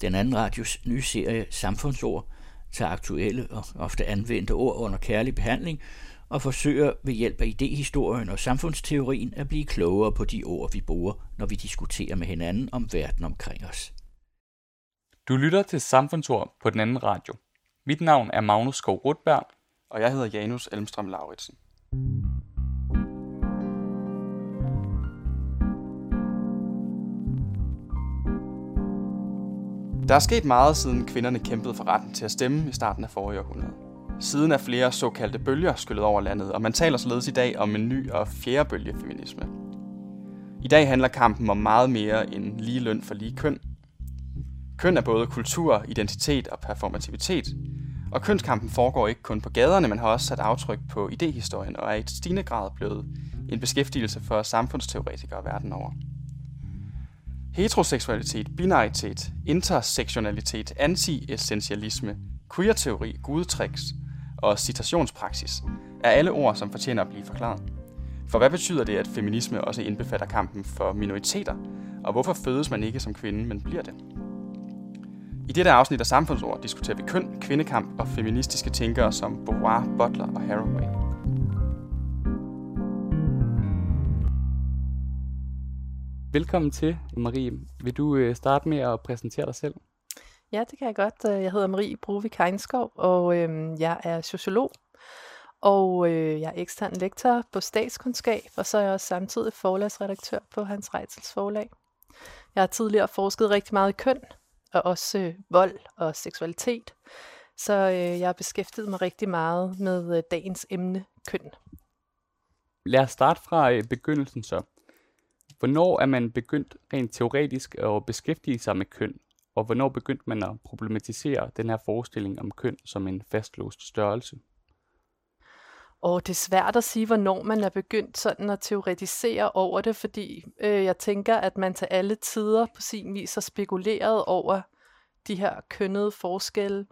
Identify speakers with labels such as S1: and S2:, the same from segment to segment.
S1: Den anden radios nye serie Samfundsord tager aktuelle og ofte anvendte ord under kærlig behandling og forsøger ved hjælp af idehistorien og samfundsteorien at blive klogere på de ord, vi bruger, når vi diskuterer med hinanden om verden omkring os.
S2: Du lytter til Samfundsord på den anden radio. Mit navn er Magnus Skov Rutberg,
S3: og jeg hedder Janus Elmstrøm Lauritsen. Der er sket meget, siden kvinderne kæmpede for retten til at stemme i starten af forrige århundrede. Siden er flere såkaldte bølger skyllet over landet, og man taler således i dag om en ny og fjerde bølge feminisme. I dag handler kampen om meget mere end lige løn for lige køn. Køn er både kultur, identitet og performativitet, og kønskampen foregår ikke kun på gaderne, men har også sat aftryk på idehistorien og er i et stigende grad blevet en beskæftigelse for samfundsteoretikere verden over. Heteroseksualitet, binaritet, intersektionalitet, anti-essentialisme, queer-teori, gudtricks og citationspraksis er alle ord, som fortjener at blive forklaret. For hvad betyder det, at feminisme også indbefatter kampen for minoriteter, og hvorfor fødes man ikke som kvinde, men bliver det? I dette afsnit af Samfundsord diskuterer vi køn, kvindekamp og feministiske tænkere som Beauvoir, Butler og Haraway.
S2: Velkommen til, Marie. Vil du øh, starte med at præsentere dig selv?
S4: Ja, det kan jeg godt. Øh, jeg hedder Marie Bruvik Heinskov, og øh, jeg er sociolog. Og øh, jeg er ekstern lektor på statskundskab, og så er jeg også samtidig forlagsredaktør på Hans Reitzels forlag. Jeg har tidligere forsket rigtig meget i køn, og også øh, vold og seksualitet. Så øh, jeg har beskæftiget mig rigtig meget med øh, dagens emne, køn.
S2: Lad os starte fra øh, begyndelsen så. Hvornår er man begyndt rent teoretisk at beskæftige sig med køn, og hvornår begyndte man at problematisere den her forestilling om køn som en fastlåst størrelse?
S4: Og det er svært at sige, hvornår man er begyndt sådan at teoretisere over det, fordi øh, jeg tænker, at man til alle tider på sin vis har spekuleret over de her kønnede forskelle.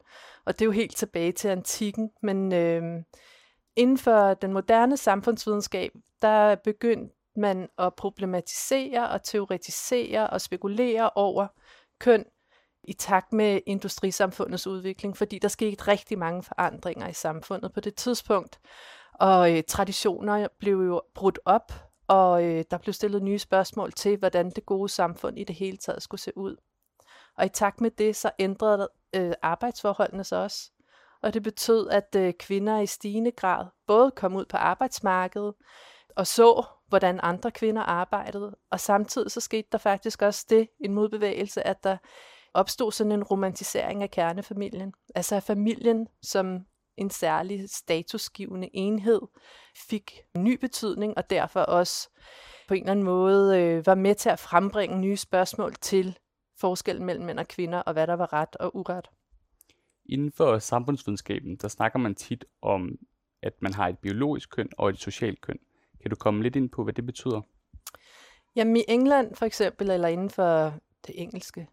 S4: Og det er jo helt tilbage til antikken, men øh, inden for den moderne samfundsvidenskab, der begyndte man at problematisere og teoretisere og spekulere over køn i takt med industrisamfundets udvikling, fordi der skete rigtig mange forandringer i samfundet på det tidspunkt. Og øh, traditioner blev jo brudt op, og øh, der blev stillet nye spørgsmål til, hvordan det gode samfund i det hele taget skulle se ud. Og i takt med det, så ændrede øh, arbejdsforholdene sig også. Og det betød, at øh, kvinder i stigende grad både kom ud på arbejdsmarkedet og så, hvordan andre kvinder arbejdede. Og samtidig så skete der faktisk også det, en modbevægelse, at der opstod sådan en romantisering af kernefamilien. Altså familien som en særlig statusgivende enhed fik ny betydning, og derfor også på en eller anden måde øh, var med til at frembringe nye spørgsmål til forskellen mellem mænd og kvinder, og hvad der var ret og uret.
S2: Inden for samfundsvidenskaben, der snakker man tit om, at man har et biologisk køn og et socialt køn. Kan du komme lidt ind på, hvad det betyder?
S4: Jamen i England for eksempel, eller inden for det engelske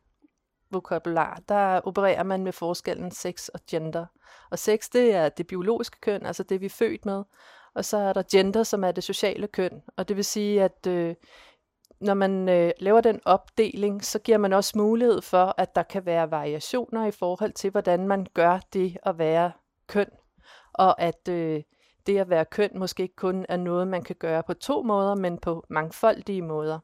S4: vokabular, der opererer man med forskellen sex og gender. Og sex, det er det biologiske køn, altså det vi er født med. Og så er der gender, som er det sociale køn. Og det vil sige, at øh, når man øh, laver den opdeling, så giver man også mulighed for, at der kan være variationer i forhold til, hvordan man gør det at være køn. Og at øh, det at være køn måske ikke kun er noget, man kan gøre på to måder, men på mangfoldige måder.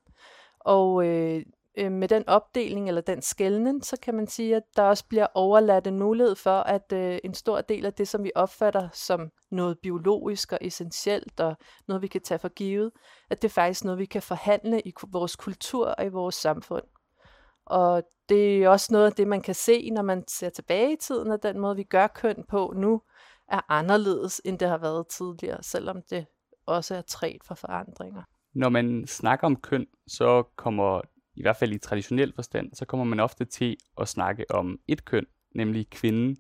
S4: Og øh, øh, med den opdeling eller den skældning, så kan man sige, at der også bliver overladt en mulighed for, at øh, en stor del af det, som vi opfatter som noget biologisk og essentielt, og noget, vi kan tage for givet, at det er faktisk noget, vi kan forhandle i vores kultur og i vores samfund. Og det er også noget af det, man kan se, når man ser tilbage i tiden, og den måde, vi gør køn på nu, er anderledes, end det har været tidligere, selvom det også er træt for forandringer.
S2: Når man snakker om køn, så kommer i hvert fald i traditionel forstand, så kommer man ofte til at snakke om et køn, nemlig kvinden.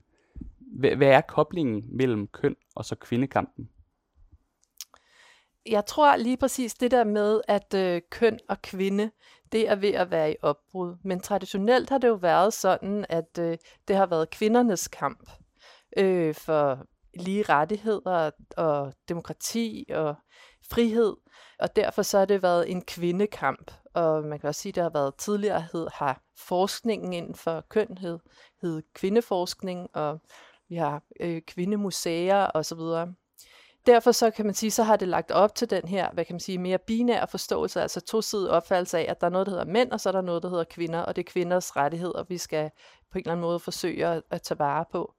S2: Hvad, hvad er koblingen mellem køn og så kvindekampen?
S4: Jeg tror lige præcis det der med, at øh, køn og kvinde, det er ved at være i opbrud. Men traditionelt har det jo været sådan, at øh, det har været kvindernes kamp øh, for lige rettigheder og demokrati og frihed. Og derfor så har det været en kvindekamp, og man kan også sige, at der har været tidligere, hed, har forskningen inden for køn hed, hed kvindeforskning, og vi har øh, kvindemuseer osv. Derfor så kan man sige, så har det lagt op til den her, hvad kan man sige, mere binære forståelse, altså to sider opfattelse af, at der er noget, der hedder mænd, og så er der noget, der hedder kvinder, og det er kvinders rettigheder, vi skal på en eller anden måde forsøge at, at tage vare på.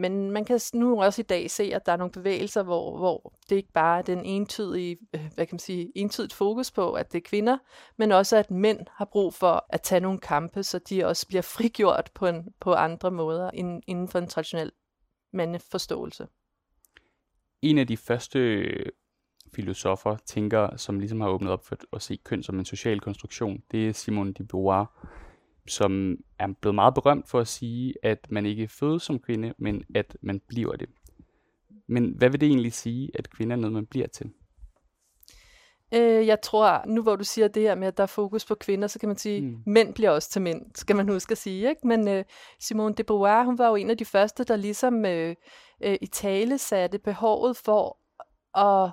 S4: Men man kan nu også i dag se, at der er nogle bevægelser, hvor, hvor det ikke bare er den entydige, øh, hvad kan man sige, entydigt fokus på, at det er kvinder, men også at mænd har brug for at tage nogle kampe, så de også bliver frigjort på, en, på andre måder inden for en traditionel mandeforståelse.
S2: En af de første øh, filosofer, tænker, som ligesom har åbnet op for at se køn som en social konstruktion, det er Simone de Beauvoir, som er blevet meget berømt for at sige, at man ikke fødes som kvinde, men at man bliver det. Men hvad vil det egentlig sige, at kvinder er noget, man bliver til?
S4: Øh, jeg tror, nu hvor du siger det her med, at der er fokus på kvinder, så kan man sige, mm. mænd bliver også til mænd, skal man huske at sige. Ikke? Men øh, Simone de Beauvoir, hun var jo en af de første, der ligesom øh, øh, i tale satte behovet for at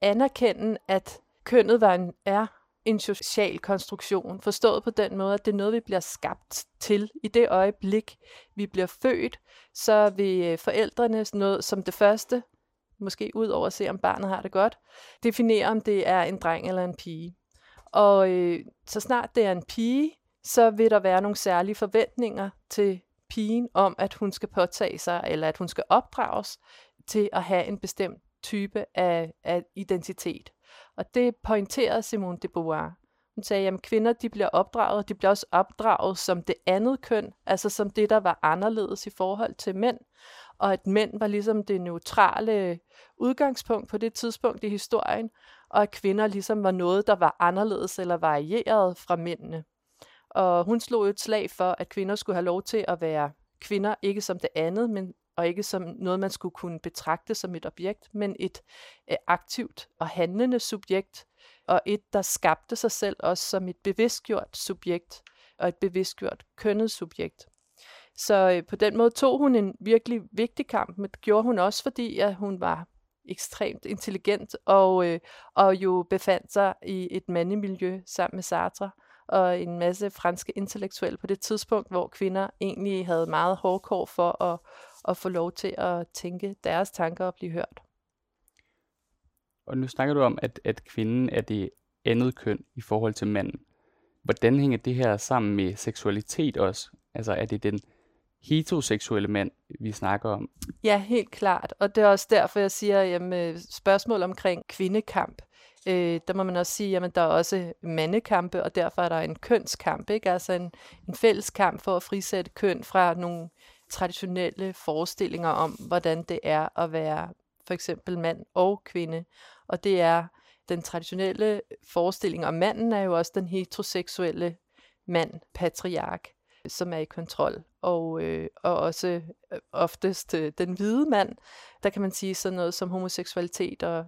S4: anerkende, at kønnet var en, er en social konstruktion, forstået på den måde, at det er noget, vi bliver skabt til. I det øjeblik, vi bliver født, så vil øh, forældrene noget som det første, måske ud over at se, om barnet har det godt, definere, om det er en dreng eller en pige. Og øh, så snart det er en pige, så vil der være nogle særlige forventninger til pigen om, at hun skal påtage sig, eller at hun skal opdrages til at have en bestemt type af, af identitet. Og det pointerede Simone de Beauvoir. Hun sagde, at kvinder de bliver opdraget, de bliver også opdraget som det andet køn, altså som det, der var anderledes i forhold til mænd, og at mænd var ligesom det neutrale udgangspunkt på det tidspunkt i historien, og at kvinder ligesom var noget, der var anderledes eller varieret fra mændene. Og hun slog et slag for, at kvinder skulle have lov til at være kvinder, ikke som det andet, men og ikke som noget, man skulle kunne betragte som et objekt, men et øh, aktivt og handlende subjekt, og et, der skabte sig selv også som et bevidstgjort subjekt, og et bevidstgjort kønnet subjekt. Så øh, på den måde tog hun en virkelig vigtig kamp, men det gjorde hun også, fordi at hun var ekstremt intelligent og, øh, og jo befandt sig i et mandemiljø sammen med Sartre og en masse franske intellektuelle på det tidspunkt, hvor kvinder egentlig havde meget hårdkår for at, at få lov til at tænke deres tanker og blive hørt.
S2: Og nu snakker du om, at, at kvinden er det andet køn i forhold til manden. Hvordan hænger det her sammen med seksualitet også? Altså er det den heteroseksuelle mand, vi snakker om?
S4: Ja, helt klart. Og det er også derfor, jeg siger, at spørgsmål omkring kvindekamp, øh, der må man også sige, at der er også mandekampe, og derfor er der en kønskamp, ikke? altså en, en fælles kamp for at frisætte køn fra nogle traditionelle forestillinger om, hvordan det er at være for eksempel mand og kvinde. Og det er den traditionelle forestilling om manden er jo også den heteroseksuelle mand, patriark, som er i kontrol. Og, øh, og også øh, oftest øh, den hvide mand, der kan man sige sådan noget som homoseksualitet og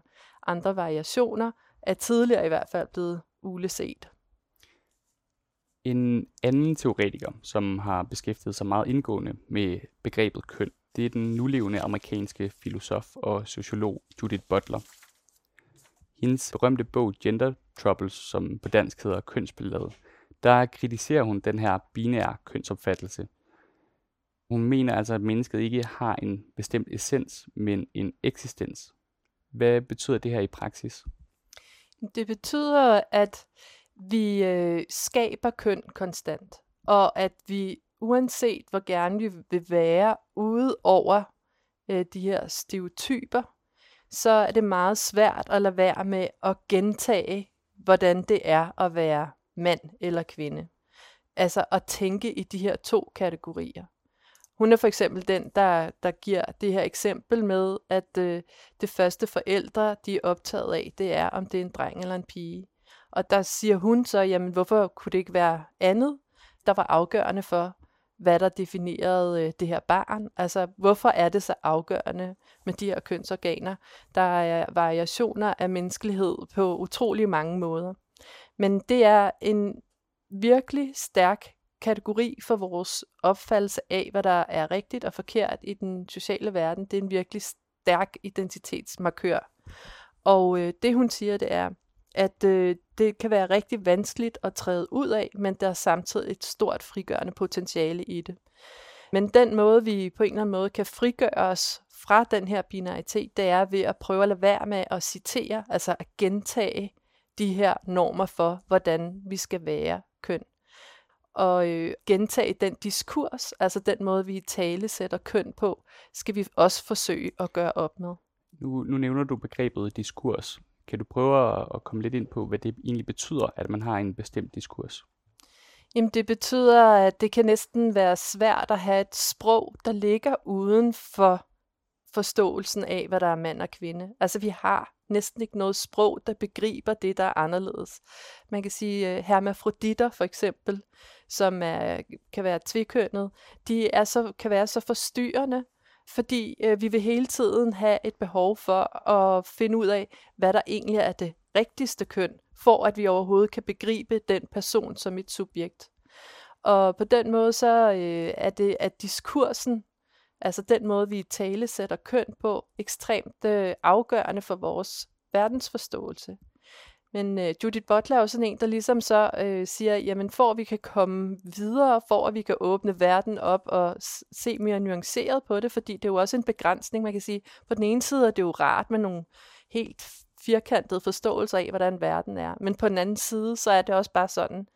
S4: andre variationer, er tidligere i hvert fald blevet uleset.
S2: En anden teoretiker, som har beskæftiget sig meget indgående med begrebet køn, det er den nulevende amerikanske filosof og sociolog Judith Butler. Hendes berømte bog Gender Troubles, som på dansk hedder Kønsbilledet, der kritiserer hun den her binære kønsopfattelse. Hun mener altså, at mennesket ikke har en bestemt essens, men en eksistens. Hvad betyder det her i praksis?
S4: Det betyder, at vi øh, skaber køn konstant, og at vi uanset hvor gerne vi vil være ude over øh, de her stereotyper, så er det meget svært at lade være med at gentage, hvordan det er at være mand eller kvinde. Altså at tænke i de her to kategorier. Hun er for eksempel den, der, der giver det her eksempel med, at øh, det første forældre, de er optaget af, det er, om det er en dreng eller en pige. Og der siger hun så, jamen hvorfor kunne det ikke være andet, der var afgørende for, hvad der definerede øh, det her barn. Altså, hvorfor er det så afgørende med de her kønsorganer? Der er variationer af menneskelighed på utrolig mange måder. Men det er en virkelig stærk kategori for vores opfattelse af, hvad der er rigtigt og forkert i den sociale verden. Det er en virkelig stærk identitetsmarkør. Og øh, det hun siger, det er, at øh, det kan være rigtig vanskeligt at træde ud af, men der er samtidig et stort frigørende potentiale i det. Men den måde, vi på en eller anden måde kan frigøre os fra den her binaritet, det er ved at prøve at lade være med at citere, altså at gentage de her normer for, hvordan vi skal være køn. Og øh, gentage den diskurs, altså den måde, vi tale sætter køn på, skal vi også forsøge at gøre op med.
S2: Nu, nu nævner du begrebet diskurs. Kan du prøve at, komme lidt ind på, hvad det egentlig betyder, at man har en bestemt diskurs?
S4: Jamen det betyder, at det kan næsten være svært at have et sprog, der ligger uden for forståelsen af, hvad der er mand og kvinde. Altså vi har næsten ikke noget sprog, der begriber det, der er anderledes. Man kan sige uh, hermafroditter for eksempel, som er, kan være tvikønnet, de er så, kan være så forstyrrende, fordi øh, vi vil hele tiden have et behov for at finde ud af, hvad der egentlig er det rigtigste køn, for at vi overhovedet kan begribe den person som et subjekt. Og på den måde så øh, er det, at diskursen, altså den måde, vi talesætter køn på, ekstremt øh, afgørende for vores verdensforståelse. Men øh, Judith Butler er jo sådan en, der ligesom så øh, siger, jamen for at vi kan komme videre, for at vi kan åbne verden op og se mere nuanceret på det, fordi det er jo også en begrænsning, man kan sige. På den ene side er det jo rart med nogle helt firkantede forståelser af, hvordan verden er. Men på den anden side, så er det også bare sådan,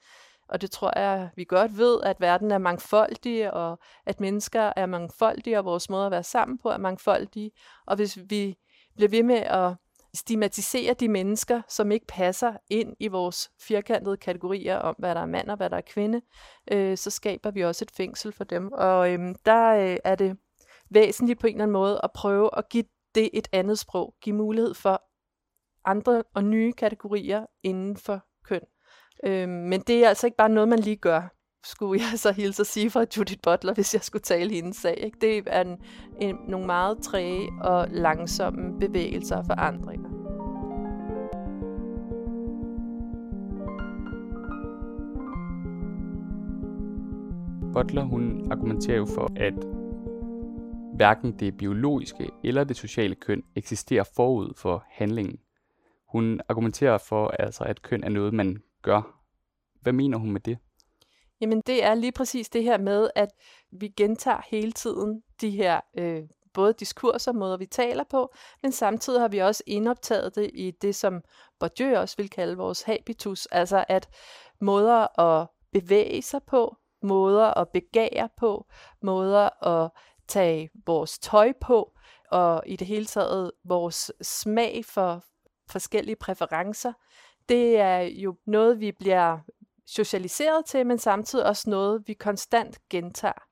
S4: og det tror jeg, vi godt ved, at verden er mangfoldig, og at mennesker er mangfoldige, og vores måde at være sammen på er mangfoldige. Og hvis vi bliver ved med at stigmatisere de mennesker, som ikke passer ind i vores firkantede kategorier om, hvad der er mand og hvad der er kvinde, øh, så skaber vi også et fængsel for dem. Og øh, der øh, er det væsentligt på en eller anden måde at prøve at give det et andet sprog, give mulighed for andre og nye kategorier inden for køn. Øh, men det er altså ikke bare noget, man lige gør, skulle jeg så hilse og sige fra Judith Butler, hvis jeg skulle tale hendes sag. Ikke? Det er en, en, nogle meget træge og langsomme bevægelser og forandringer.
S2: Butler hun argumenterer jo for, at hverken det biologiske eller det sociale køn eksisterer forud for handlingen. Hun argumenterer for, altså, at køn er noget, man gør. Hvad mener hun med det?
S4: Jamen det er lige præcis det her med, at vi gentager hele tiden de her øh, både diskurser, måder vi taler på, men samtidig har vi også indoptaget det i det, som Bourdieu også vil kalde vores habitus, altså at måder at bevæge sig på, måder at begære på, måder at tage vores tøj på, og i det hele taget vores smag for forskellige præferencer, det er jo noget, vi bliver socialiseret til, men samtidig også noget, vi konstant gentager.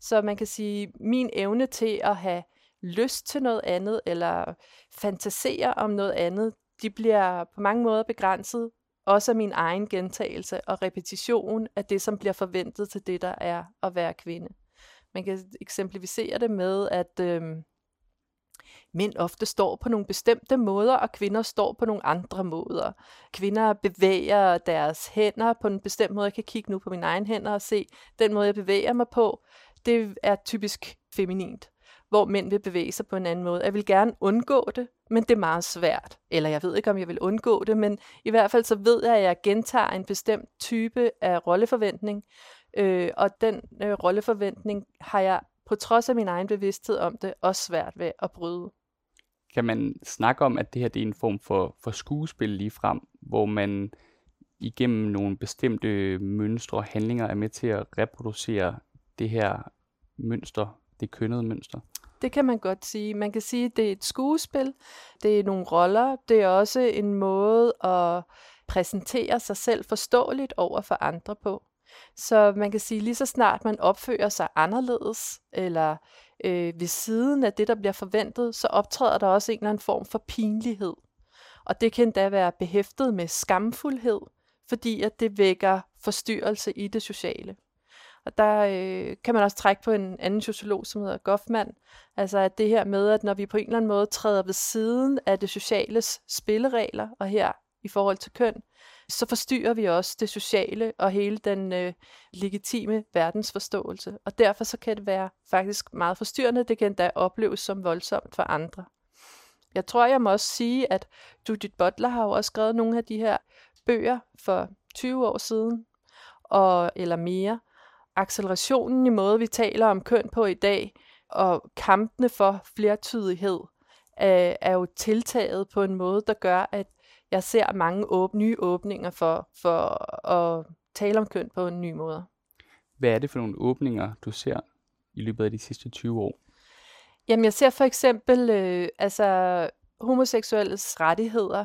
S4: Så man kan sige, min evne til at have lyst til noget andet, eller fantasere om noget andet, de bliver på mange måder begrænset, også af min egen gentagelse og repetition af det, som bliver forventet til det, der er at være kvinde. Man kan eksemplificere det med, at øh, mænd ofte står på nogle bestemte måder, og kvinder står på nogle andre måder. Kvinder bevæger deres hænder på en bestemt måde. Jeg kan kigge nu på mine egne hænder og se, den måde, jeg bevæger mig på, det er typisk feminint hvor mænd vil bevæge sig på en anden måde. Jeg vil gerne undgå det, men det er meget svært. Eller jeg ved ikke, om jeg vil undgå det, men i hvert fald så ved jeg, at jeg gentager en bestemt type af rolleforventning, øh, og den øh, rolleforventning har jeg på trods af min egen bevidsthed om det, også svært ved at bryde.
S2: Kan man snakke om, at det her det er en form for, for skuespil lige frem, hvor man igennem nogle bestemte mønstre og handlinger er med til at reproducere det her mønster, det kønnede mønster?
S4: Det kan man godt sige. Man kan sige, at det er et skuespil, det er nogle roller, det er også en måde at præsentere sig selv forståeligt over for andre på. Så man kan sige, lige så snart man opfører sig anderledes, eller øh, ved siden af det, der bliver forventet, så optræder der også en eller anden form for pinlighed. Og det kan da være behæftet med skamfuldhed, fordi at det vækker forstyrrelse i det sociale. Og der øh, kan man også trække på en anden sociolog, som hedder Goffman. Altså at det her med, at når vi på en eller anden måde træder ved siden af det sociales spilleregler, og her i forhold til køn, så forstyrrer vi også det sociale og hele den øh, legitime verdensforståelse. Og derfor så kan det være faktisk meget forstyrrende. Det kan endda opleves som voldsomt for andre. jeg tror, jeg må også sige, at Judith Butler har jo også skrevet nogle af de her bøger for 20 år siden, og, eller mere. Accelerationen i måde, vi taler om køn på i dag, og kampene for flertydighed, er, er jo tiltaget på en måde, der gør, at jeg ser mange åb- nye åbninger for, for at tale om køn på en ny måde.
S2: Hvad er det for nogle åbninger, du ser i løbet af de sidste 20 år?
S4: Jamen, jeg ser for eksempel, øh, altså, homoseksuelles rettigheder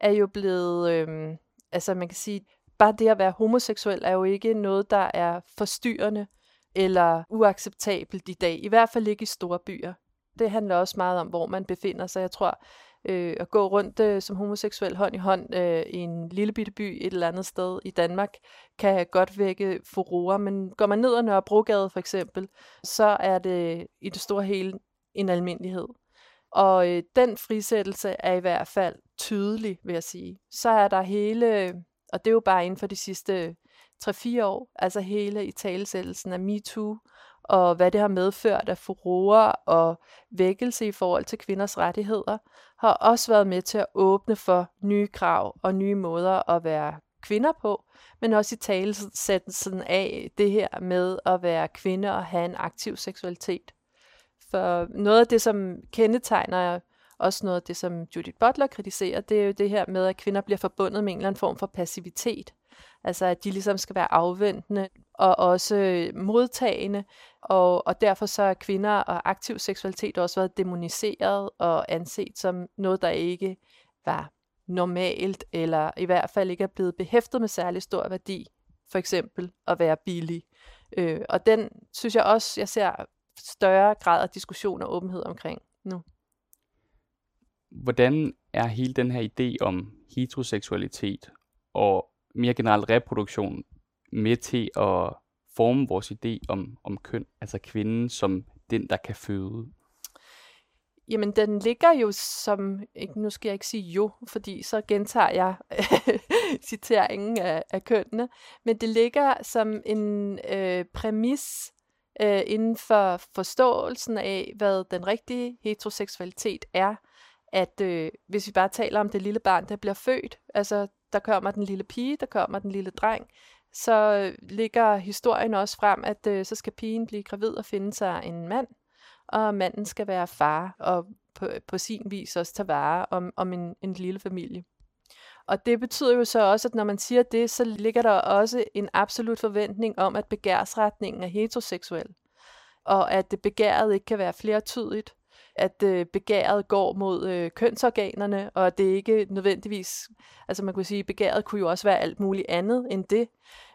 S4: er jo blevet, øh, altså man kan sige, bare det at være homoseksuel er jo ikke noget, der er forstyrrende eller uacceptabelt i dag. I hvert fald ikke i store byer. Det handler også meget om, hvor man befinder sig. Jeg tror, øh, at gå rundt øh, som homoseksuel hånd i hånd øh, i en lille bitte by et eller andet sted i Danmark, kan godt vække furore. Men går man ned ad Nørrebrogade for eksempel, så er det i det store hele en almindelighed. Og øh, den frisættelse er i hvert fald tydelig, vil jeg sige. Så er der hele, og det er jo bare inden for de sidste 3-4 år, altså hele i talesættelsen af MeToo, og hvad det har medført af furore og vækkelse i forhold til kvinders rettigheder, har også været med til at åbne for nye krav og nye måder at være kvinder på, men også i talesættelsen af det her med at være kvinde og have en aktiv seksualitet. For noget af det, som kendetegner også noget af det, som Judith Butler kritiserer, det er jo det her med, at kvinder bliver forbundet med en eller anden form for passivitet. Altså at de ligesom skal være afventende og også øh, modtagende, og, og derfor så er kvinder og aktiv seksualitet også været demoniseret og anset som noget, der ikke var normalt, eller i hvert fald ikke er blevet behæftet med særlig stor værdi, for eksempel at være billig. Øh, og den synes jeg også, jeg ser større grad af diskussion og åbenhed omkring nu.
S2: Hvordan er hele den her idé om heteroseksualitet og mere generelt reproduktion med til at forme vores idé om, om køn, altså kvinden som den, der kan føde?
S4: Jamen, den ligger jo som, ikke, nu skal jeg ikke sige jo, fordi så gentager jeg citeringen af, af kønnene, men det ligger som en øh, præmis øh, inden for forståelsen af, hvad den rigtige heteroseksualitet er, at øh, hvis vi bare taler om det lille barn, der bliver født, altså der kommer den lille pige, der kommer den lille dreng, så øh, ligger historien også frem, at øh, så skal pigen blive gravid og finde sig en mand, og manden skal være far og på, øh, på sin vis også tage vare om, om en, en lille familie. Og det betyder jo så også, at når man siger det, så ligger der også en absolut forventning om, at begærsretningen er heteroseksuel. Og at det begæret ikke kan være flertydigt. At øh, begæret går mod øh, kønsorganerne, og det er ikke nødvendigvis... Altså man kunne sige, begæret kunne jo også være alt muligt andet end det.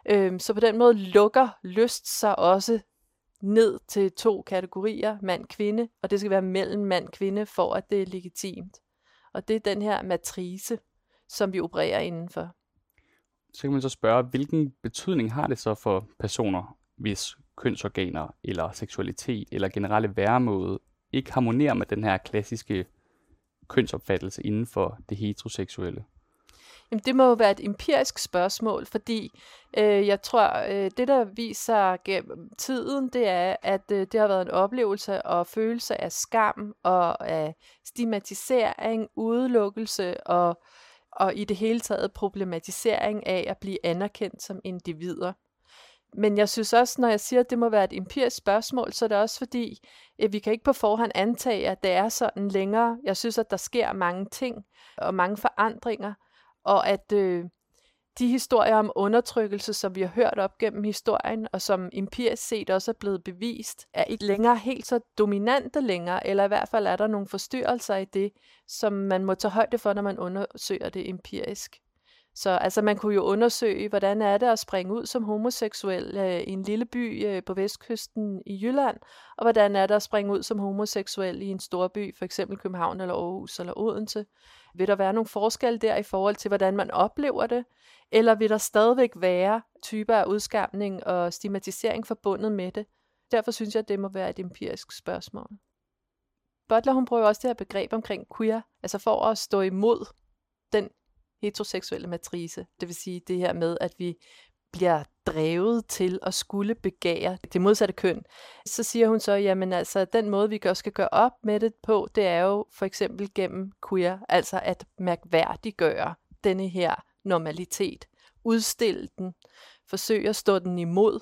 S4: Øhm, så på den måde lukker lyst sig også ned til to kategorier, mand-kvinde, og det skal være mellem mand-kvinde, for at det er legitimt. Og det er den her matrice, som vi opererer indenfor.
S2: Så kan man så spørge, hvilken betydning har det så for personer, hvis kønsorganer eller seksualitet eller generelle væremåde ikke harmonerer med den her klassiske kønsopfattelse inden for det heteroseksuelle?
S4: Jamen, det må jo være et empirisk spørgsmål, fordi øh, jeg tror, øh, det der viser gennem tiden, det er, at øh, det har været en oplevelse og følelse af skam og af stigmatisering, udelukkelse og og i det hele taget problematisering af at blive anerkendt som individer. Men jeg synes også, når jeg siger, at det må være et empirisk spørgsmål, så er det også fordi, at vi kan ikke på forhånd antage, at det er sådan længere. Jeg synes, at der sker mange ting og mange forandringer, og at øh, de historier om undertrykkelse, som vi har hørt op gennem historien, og som empirisk set også er blevet bevist, er ikke længere helt så dominante længere, eller i hvert fald er der nogle forstyrrelser i det, som man må tage højde for, når man undersøger det empirisk. Så altså man kunne jo undersøge, hvordan er det at springe ud som homoseksuel øh, i en lille by øh, på vestkysten i Jylland, og hvordan er det at springe ud som homoseksuel i en stor by, for eksempel København eller Aarhus eller Odense. Vil der være nogle forskelle der i forhold til, hvordan man oplever det? Eller vil der stadigvæk være typer af udskamning og stigmatisering forbundet med det? Derfor synes jeg, at det må være et empirisk spørgsmål. Butler hun bruger også det her begreb omkring queer, altså for at stå imod den heteroseksuelle matrice. Det vil sige det her med, at vi bliver drevet til at skulle begære det modsatte køn. Så siger hun så, jamen altså, den måde, vi også skal gøre op med det på, det er jo for eksempel gennem queer, altså at mærkværdiggøre denne her normalitet, udstille den, forsøge at stå den imod,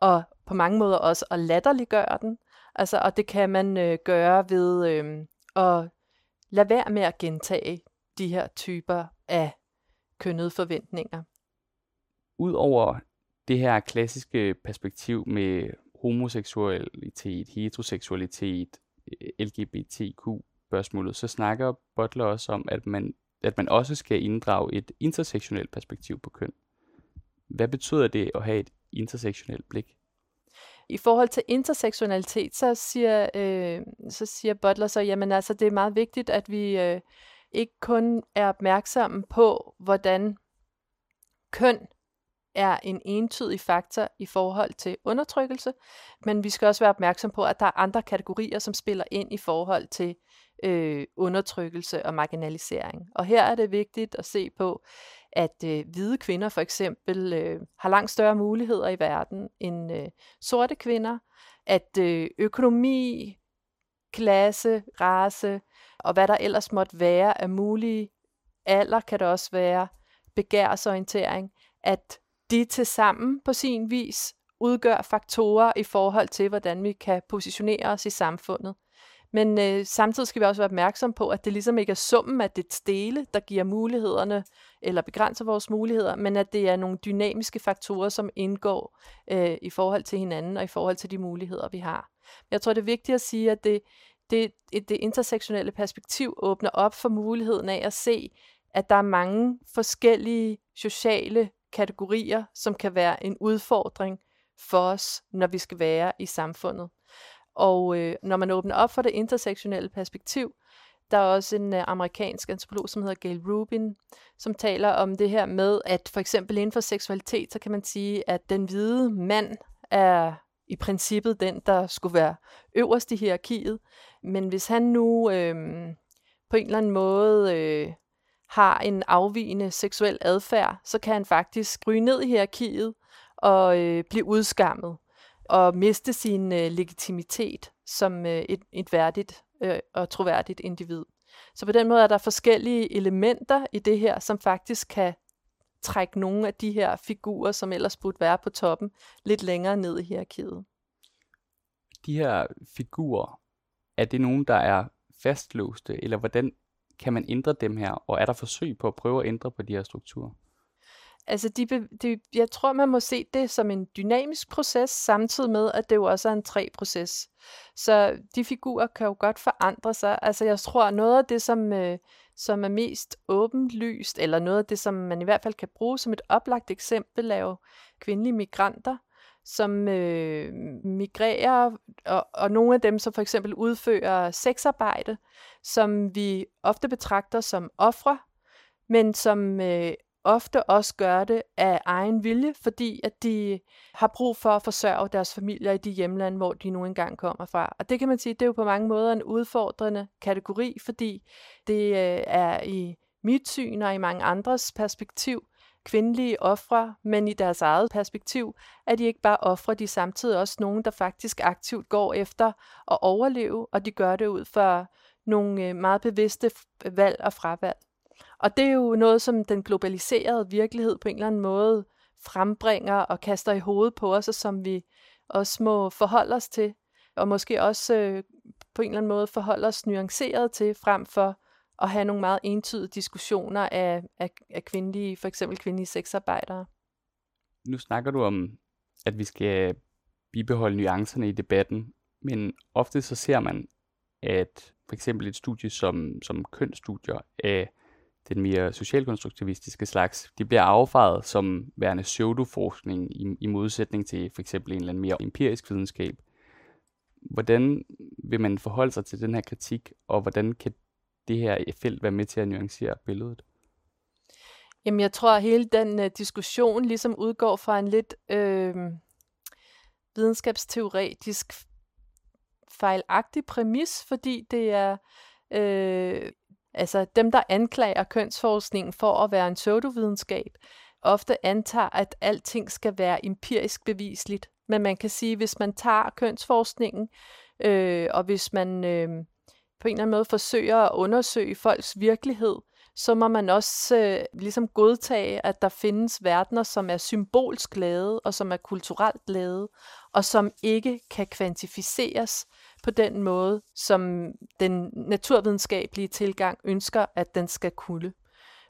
S4: og på mange måder også at latterliggøre den. Altså, og det kan man øh, gøre ved øh, at lade være med at gentage de her typer af kønnede forventninger.
S2: Udover det her klassiske perspektiv med homoseksualitet, heteroseksualitet, LGBTQ-spørgsmålet, så snakker Butler også om, at man, at man også skal inddrage et intersektionelt perspektiv på køn. Hvad betyder det at have et intersektionelt blik?
S4: I forhold til intersektionalitet, så siger, øh, så siger Butler så, jamen altså, det er meget vigtigt, at vi øh, ikke kun er opmærksomme på, hvordan køn er en entydig faktor i forhold til undertrykkelse, men vi skal også være opmærksom på, at der er andre kategorier, som spiller ind i forhold til øh, undertrykkelse og marginalisering. Og her er det vigtigt at se på, at øh, hvide kvinder for eksempel øh, har langt større muligheder i verden end øh, sorte kvinder, at øh, økonomi, klasse, race og hvad der ellers måtte være af mulige alder, kan det også være begærsorientering, at de til sammen på sin vis udgør faktorer i forhold til, hvordan vi kan positionere os i samfundet. Men øh, samtidig skal vi også være opmærksom på, at det ligesom ikke er summen af det dele, der giver mulighederne eller begrænser vores muligheder, men at det er nogle dynamiske faktorer, som indgår øh, i forhold til hinanden og i forhold til de muligheder, vi har. Jeg tror, det er vigtigt at sige, at det, det, det intersektionelle perspektiv åbner op for muligheden af at se, at der er mange forskellige sociale kategorier, som kan være en udfordring for os, når vi skal være i samfundet. Og øh, når man åbner op for det intersektionelle perspektiv, der er også en øh, amerikansk antropolog, som hedder Gail Rubin, som taler om det her med, at for eksempel inden for seksualitet, så kan man sige, at den hvide mand er i princippet den, der skulle være øverst i hierarkiet. Men hvis han nu øh, på en eller anden måde øh, har en afvigende seksuel adfærd, så kan han faktisk ryge ned i hierarkiet og øh, blive udskammet og miste sin øh, legitimitet som øh, et, et værdigt øh, og troværdigt individ. Så på den måde er der forskellige elementer i det her, som faktisk kan trække nogle af de her figurer, som ellers burde være på toppen, lidt længere ned i hierarkiet.
S2: De her figurer, er det nogen, der er fastlåste, eller hvordan kan man ændre dem her, og er der forsøg på at prøve at ændre på de her strukturer?
S4: Altså, de, de, jeg tror, man må se det som en dynamisk proces, samtidig med, at det jo også er en træ-proces. Så de figurer kan jo godt forandre sig. Altså, jeg tror, noget af det, som, øh, som er mest åbenlyst, eller noget af det, som man i hvert fald kan bruge som et oplagt eksempel, er jo kvindelige migranter, som øh, migrerer, og, og nogle af dem, som for eksempel udfører sexarbejde, som vi ofte betragter som ofre, men som øh, ofte også gør det af egen vilje, fordi at de har brug for at forsørge deres familier i de hjemlande, hvor de nu engang kommer fra. Og det kan man sige, det er jo på mange måder en udfordrende kategori, fordi det øh, er i mit syn og i mange andres perspektiv kvindelige ofre, men i deres eget perspektiv, er de ikke bare ofre, de er samtidig også nogen, der faktisk aktivt går efter at overleve, og de gør det ud for nogle øh, meget bevidste valg og fravalg. Og det er jo noget, som den globaliserede virkelighed på en eller anden måde frembringer og kaster i hovedet på os, og som vi også må forholde os til, og måske også øh, på en eller anden måde forholde os nuanceret til, frem for at have nogle meget entydige diskussioner af, af, af kvindelige, for eksempel kvindelige sexarbejdere.
S2: Nu snakker du om, at vi skal bibeholde nuancerne i debatten, men ofte så ser man, at for eksempel et studie som, som kønsstudier af den mere socialkonstruktivistiske slags, de bliver affejet som værende pseudoforskning i, i modsætning til for eksempel en eller anden mere empirisk videnskab. Hvordan vil man forholde sig til den her kritik, og hvordan kan det her felt være med til at nuancere billedet?
S4: Jamen, jeg tror, at hele den uh, diskussion ligesom udgår fra en lidt øh, videnskabsteoretisk fejlagtig præmis, fordi det er øh, altså dem, der anklager kønsforskningen for at være en pseudovidenskab, ofte antager, at alting skal være empirisk bevisligt. Men man kan sige, hvis man tager kønsforskningen, øh, og hvis man øh, på en eller anden måde forsøger at undersøge folks virkelighed, så må man også øh, ligesom godtage, at der findes verdener, som er symbolsk lavet, og som er kulturelt lavet, og som ikke kan kvantificeres på den måde, som den naturvidenskabelige tilgang ønsker, at den skal kunne.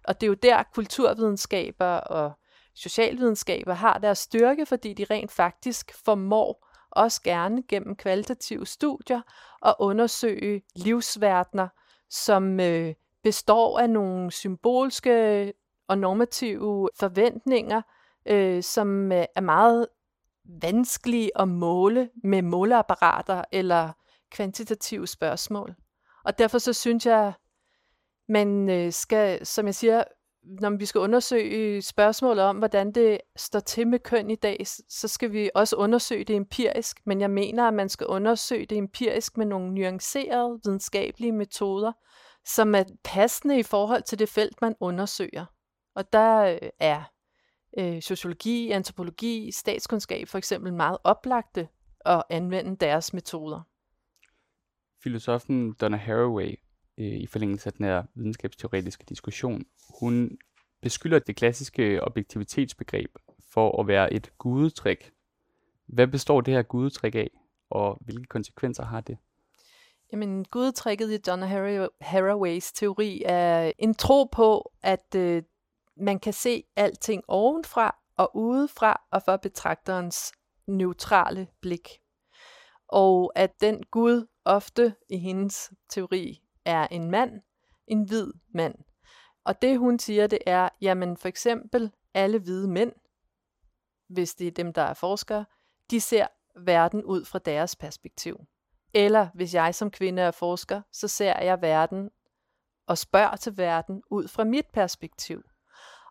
S4: Og det er jo der, kulturvidenskaber og socialvidenskaber har deres styrke, fordi de rent faktisk formår også gerne gennem kvalitative studier at undersøge livsverdener, som øh, består af nogle symbolske og normative forventninger, øh, som øh, er meget vanskelige at måle med måleapparater eller kvantitative spørgsmål. Og derfor så synes jeg, man øh, skal, som jeg siger, når vi skal undersøge spørgsmålet om, hvordan det står til med køn i dag, så skal vi også undersøge det empirisk. Men jeg mener, at man skal undersøge det empirisk med nogle nuancerede videnskabelige metoder, som er passende i forhold til det felt, man undersøger. Og der øh, er øh, sociologi, antropologi, statskundskab for eksempel meget oplagte at anvende deres metoder.
S2: Filosofen Donna Haraway, øh, i forlængelse af den her videnskabsteoretiske diskussion, hun beskylder det klassiske objektivitetsbegreb for at være et gudetrik. Hvad består det her gudetrik af, og hvilke konsekvenser har det?
S4: Jamen, gudetrækket i Donna Haraways teori er en tro på, at øh, man kan se alting ovenfra og udefra og for betragterens neutrale blik. Og at den Gud ofte i hendes teori er en mand, en hvid mand. Og det hun siger, det er, jamen for eksempel alle hvide mænd, hvis det er dem, der er forskere, de ser verden ud fra deres perspektiv. Eller hvis jeg som kvinde er forsker, så ser jeg verden og spørger til verden ud fra mit perspektiv.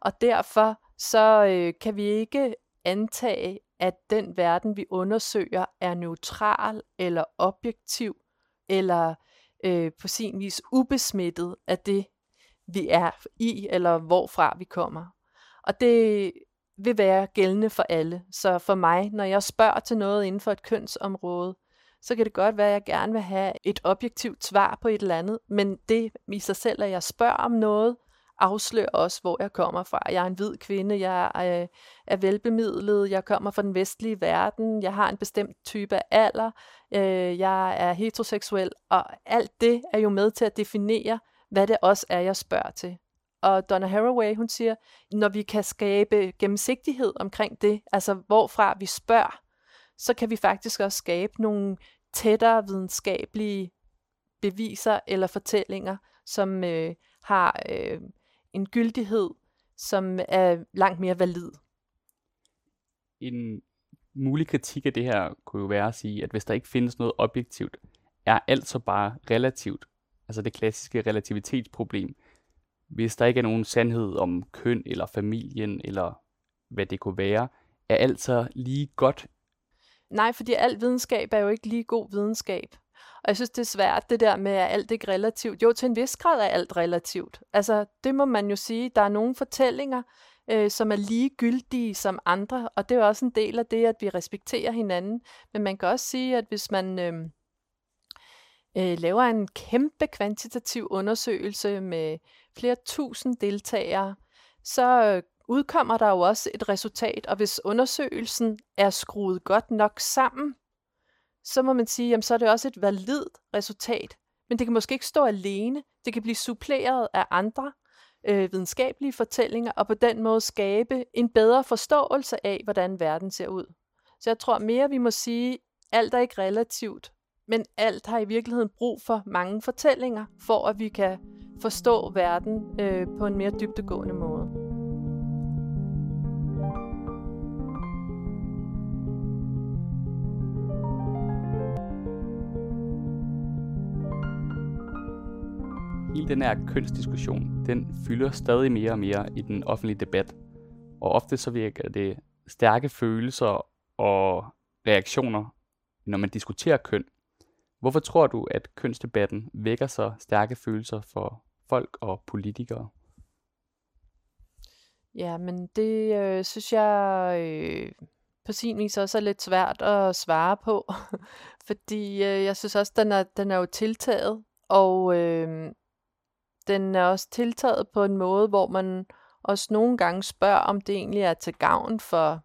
S4: Og derfor så øh, kan vi ikke antage, at den verden, vi undersøger, er neutral eller objektiv, eller øh, på sin vis ubesmittet af det, vi er i, eller hvorfra vi kommer. Og det vil være gældende for alle. Så for mig, når jeg spørger til noget inden for et kønsområde, så kan det godt være, at jeg gerne vil have et objektivt svar på et eller andet, men det i sig selv, at jeg spørger om noget, afslører også, hvor jeg kommer fra. Jeg er en hvid kvinde, jeg er, øh, er velbemidlet, jeg kommer fra den vestlige verden, jeg har en bestemt type af alder, øh, jeg er heteroseksuel, og alt det er jo med til at definere, hvad det også er, jeg spørger til. Og Donna Haraway, hun siger, når vi kan skabe gennemsigtighed omkring det, altså hvorfra vi spørger, så kan vi faktisk også skabe nogle tættere videnskabelige beviser eller fortællinger, som øh, har øh, en gyldighed, som er langt mere valid.
S2: En mulig kritik af det her kunne jo være at sige, at hvis der ikke findes noget objektivt, er alt så bare relativt. Altså det klassiske relativitetsproblem. Hvis der ikke er nogen sandhed om køn eller familien eller hvad det kunne være, er alt så lige godt
S4: Nej, fordi al videnskab er jo ikke lige god videnskab. Og jeg synes, det er svært, det der med, at alt ikke relativt. Jo, til en vis grad er alt relativt. Altså, det må man jo sige. Der er nogle fortællinger, øh, som er lige gyldige som andre, og det er også en del af det, at vi respekterer hinanden. Men man kan også sige, at hvis man øh, øh, laver en kæmpe kvantitativ undersøgelse med flere tusind deltagere, så øh, udkommer der jo også et resultat, og hvis undersøgelsen er skruet godt nok sammen, så må man sige, jamen så er det også et validt resultat. Men det kan måske ikke stå alene. Det kan blive suppleret af andre øh, videnskabelige fortællinger, og på den måde skabe en bedre forståelse af, hvordan verden ser ud. Så jeg tror mere, vi må sige, alt er ikke relativt, men alt har i virkeligheden brug for mange fortællinger, for at vi kan forstå verden øh, på en mere dybtegående måde.
S2: Den her kønsdiskussion, den fylder stadig mere og mere i den offentlige debat. Og ofte så virker det stærke følelser og reaktioner, når man diskuterer køn. Hvorfor tror du, at kønsdebatten vækker så stærke følelser for folk og politikere?
S4: Ja, men det øh, synes jeg øh, på sin vis også er lidt svært at svare på, fordi øh, jeg synes også, den er, den er jo tiltaget, og øh, den er også tiltaget på en måde, hvor man også nogle gange spørger, om det egentlig er til gavn for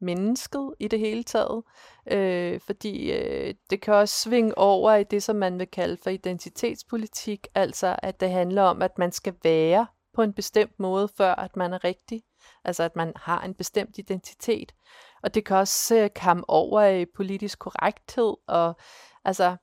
S4: mennesket i det hele taget. Øh, fordi øh, det kan også svinge over i det, som man vil kalde for identitetspolitik, altså at det handler om, at man skal være på en bestemt måde, før at man er rigtig. Altså at man har en bestemt identitet. Og det kan også øh, komme over i politisk korrekthed. Og, altså,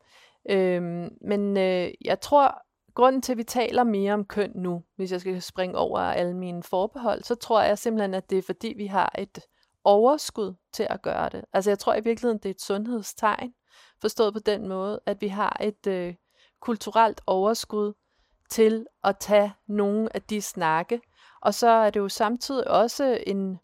S4: øh, men øh, jeg tror, grunden til, at vi taler mere om køn nu, hvis jeg skal springe over alle mine forbehold, så tror jeg simpelthen, at det er fordi, vi har et overskud til at gøre det. Altså jeg tror i virkeligheden, det er et sundhedstegn, forstået på den måde, at vi har et øh, kulturelt overskud til at tage nogle af de snakke. Og så er det jo samtidig også en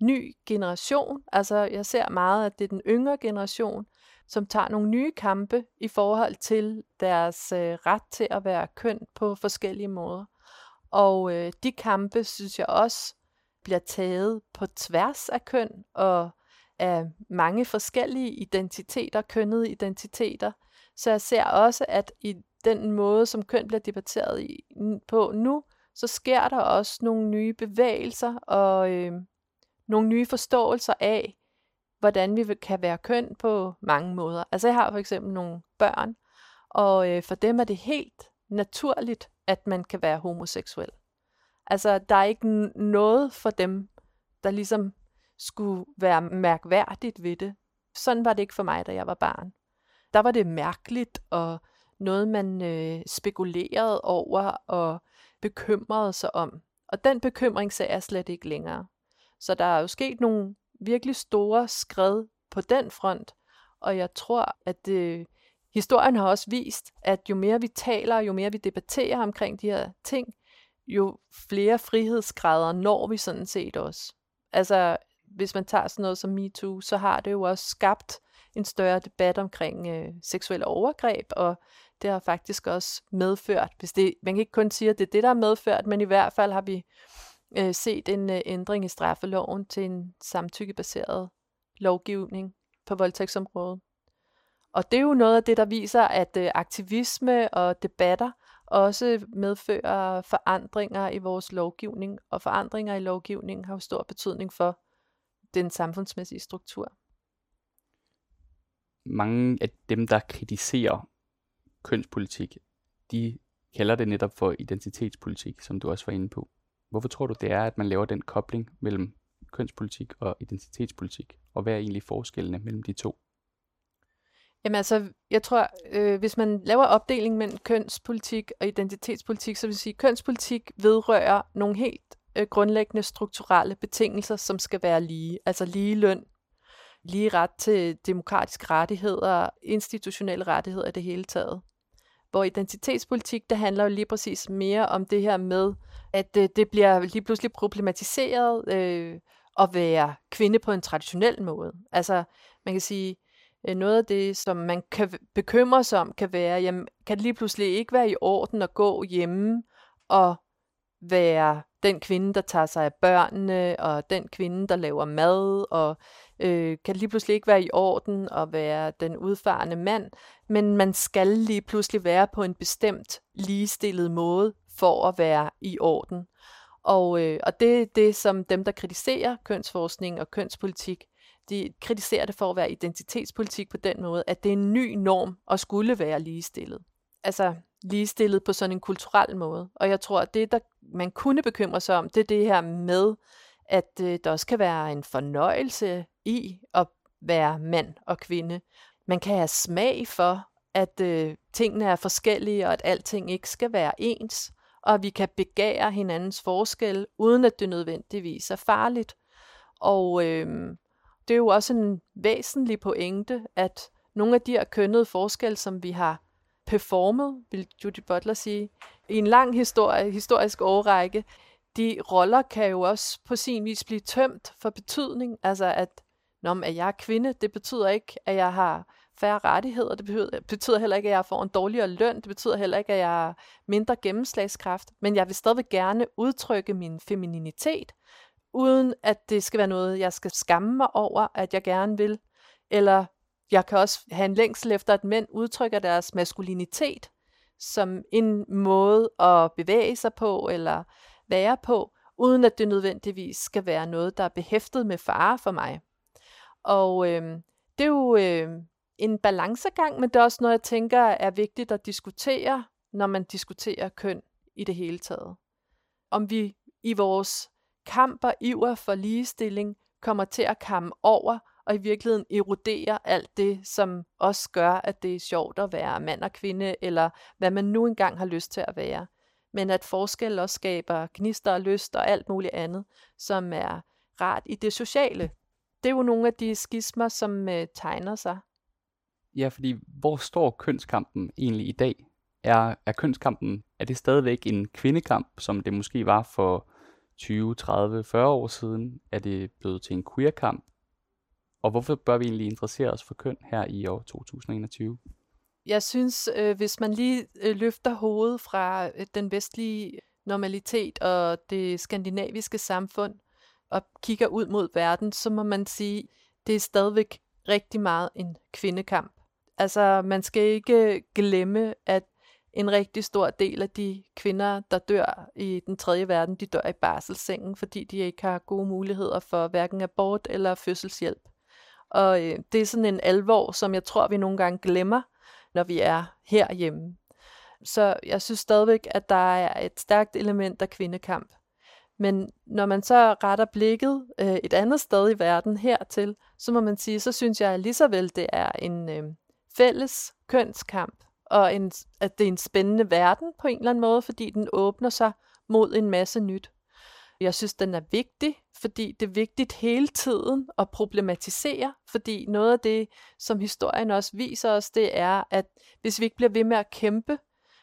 S4: ny generation. Altså jeg ser meget, at det er den yngre generation, som tager nogle nye kampe i forhold til deres øh, ret til at være køn på forskellige måder. Og øh, de kampe, synes jeg også, bliver taget på tværs af køn og af mange forskellige identiteter, kønnede identiteter. Så jeg ser også, at i den måde, som køn bliver debatteret i, på nu, så sker der også nogle nye bevægelser og øh, nogle nye forståelser af, hvordan vi kan være køn på mange måder. Altså jeg har for eksempel nogle børn, og øh, for dem er det helt naturligt, at man kan være homoseksuel. Altså der er ikke noget for dem, der ligesom skulle være mærkværdigt ved det. Sådan var det ikke for mig, da jeg var barn. Der var det mærkeligt og noget, man øh, spekulerede over og bekymrede sig om. Og den bekymring ser jeg slet ikke længere. Så der er jo sket nogle virkelig store skred på den front, og jeg tror, at det, historien har også vist, at jo mere vi taler, jo mere vi debatterer omkring de her ting, jo flere frihedsgrader når vi sådan set også. Altså, hvis man tager sådan noget som MeToo, så har det jo også skabt en større debat omkring øh, seksuelle overgreb, og det har faktisk også medført, hvis det, man kan ikke kun sige, at det er det, der er medført, men i hvert fald har vi øh, set en øh, ændring i straffeloven til en samtykkebaseret lovgivning på voldtægtsområdet. Og det er jo noget af det, der viser, at øh, aktivisme og debatter også medfører forandringer i vores lovgivning, og forandringer i lovgivningen har jo stor betydning for den samfundsmæssige struktur.
S2: Mange af dem, der kritiserer kønspolitik, de kalder det netop for identitetspolitik, som du også var inde på. Hvorfor tror du, det er, at man laver den kobling mellem kønspolitik og identitetspolitik? Og hvad er egentlig forskellene mellem de to?
S4: Jamen altså, jeg tror, øh, hvis man laver opdeling mellem kønspolitik og identitetspolitik, så vil sige, at kønspolitik vedrører nogle helt øh, grundlæggende strukturelle betingelser, som skal være lige. Altså lige løn, lige ret til demokratiske rettigheder, institutionelle rettigheder i det hele taget. Hvor identitetspolitik, det handler jo lige præcis mere om det her med, at øh, det bliver lige pludselig problematiseret øh, at være kvinde på en traditionel måde. Altså, man kan sige, øh, noget af det, som man kan bekymre sig om, kan være, jamen, kan det lige pludselig ikke være i orden at gå hjemme og være den kvinde, der tager sig af børnene, og den kvinde, der laver mad, og øh, kan lige pludselig ikke være i orden og være den udfarende mand, men man skal lige pludselig være på en bestemt ligestillet måde for at være i orden. Og, øh, og det er det, som dem, der kritiserer kønsforskning og kønspolitik, de kritiserer det for at være identitetspolitik på den måde, at det er en ny norm at skulle være ligestillet. Altså ligestillet på sådan en kulturel måde. Og jeg tror, at det, der man kunne bekymre sig om, det er det her med, at øh, der også kan være en fornøjelse i at være mand og kvinde. Man kan have smag for, at øh, tingene er forskellige, og at alting ikke skal være ens, og vi kan begære hinandens forskel, uden at det nødvendigvis er farligt. Og øh, det er jo også en væsentlig pointe, at nogle af de her kønnede forskelle, som vi har performet, vil Judy Butler sige, i en lang historie, historisk årrække, de roller kan jo også på sin vis blive tømt for betydning. Altså at, når at jeg er kvinde, det betyder ikke, at jeg har færre rettigheder. Det betyder, betyder heller ikke, at jeg får en dårligere løn. Det betyder heller ikke, at jeg har mindre gennemslagskraft. Men jeg vil stadig gerne udtrykke min femininitet. uden at det skal være noget, jeg skal skamme mig over, at jeg gerne vil. Eller jeg kan også have en længsel efter, at mænd udtrykker deres maskulinitet som en måde at bevæge sig på eller være på, uden at det nødvendigvis skal være noget, der er behæftet med fare for mig. Og øh, det er jo øh, en balancegang, men det er også noget, jeg tænker er vigtigt at diskutere, når man diskuterer køn i det hele taget. Om vi i vores kamp og iver for ligestilling kommer til at kamme over og i virkeligheden erodere alt det, som også gør, at det er sjovt at være mand og kvinde, eller hvad man nu engang har lyst til at være. Men at forskel også skaber gnister og lyst og alt muligt andet, som er rart i det sociale. Det er jo nogle af de skismer, som øh, tegner sig.
S2: Ja, fordi hvor står kønskampen egentlig i dag? Er, er kønskampen, er det stadigvæk en kvindekamp, som det måske var for 20, 30, 40 år siden? Er det blevet til en queerkamp? Og hvorfor bør vi egentlig interessere os for køn her i år 2021?
S4: Jeg synes, øh, hvis man lige øh, løfter hovedet fra øh, den vestlige normalitet og det skandinaviske samfund og kigger ud mod verden, så må man sige, det er stadigvæk rigtig meget en kvindekamp. Altså, man skal ikke glemme, at en rigtig stor del af de kvinder, der dør i den tredje verden, de dør i barselssengen, fordi de ikke har gode muligheder for hverken abort eller fødselshjælp. Og øh, det er sådan en alvor, som jeg tror, vi nogle gange glemmer, når vi er herhjemme. Så jeg synes stadigvæk, at der er et stærkt element af kvindekamp. Men når man så retter blikket øh, et andet sted i verden hertil, så må man sige, så synes jeg lige så vel, det er en øh, fælles kønskamp, og en, at det er en spændende verden på en eller anden måde, fordi den åbner sig mod en masse nyt. Jeg synes, den er vigtig, fordi det er vigtigt hele tiden at problematisere, fordi noget af det, som historien også viser os, det er, at hvis vi ikke bliver ved med at kæmpe,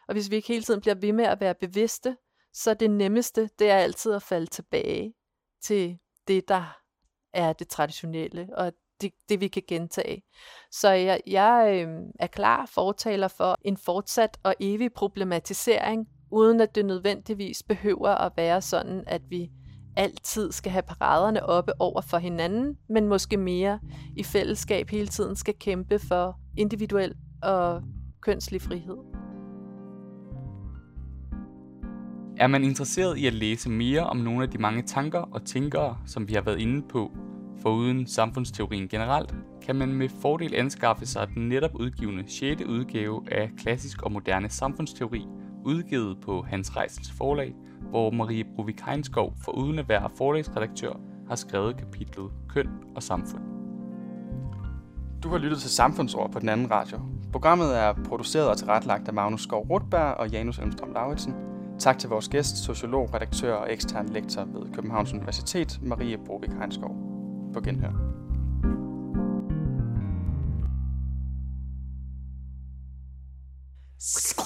S4: og hvis vi ikke hele tiden bliver ved med at være bevidste, så det nemmeste, det er altid at falde tilbage til det, der er det traditionelle, og det, det vi kan gentage. Så jeg, jeg øh, er klar fortaler for en fortsat og evig problematisering uden at det nødvendigvis behøver at være sådan, at vi altid skal have paraderne oppe over for hinanden, men måske mere i fællesskab hele tiden skal kæmpe for individuel og kønslig frihed.
S2: Er man interesseret i at læse mere om nogle af de mange tanker og tænkere, som vi har været inde på, foruden samfundsteorien generelt, kan man med fordel anskaffe sig den netop udgivende 6. udgave af Klassisk og Moderne Samfundsteori – udgivet på Hans Rejsels forlag, hvor Marie Bruvik Heinskov, for uden at være forlagsredaktør, har skrevet kapitlet Køn og Samfund.
S3: Du har lyttet til Samfundsord på den anden radio. Programmet er produceret og tilrettelagt af Magnus Skov Rutberg og Janus Elmstrøm Lauritsen. Tak til vores gæst, sociolog, redaktør og ekstern lektor ved Københavns Universitet, Marie Brovik Heinskov. På genhør.
S1: Du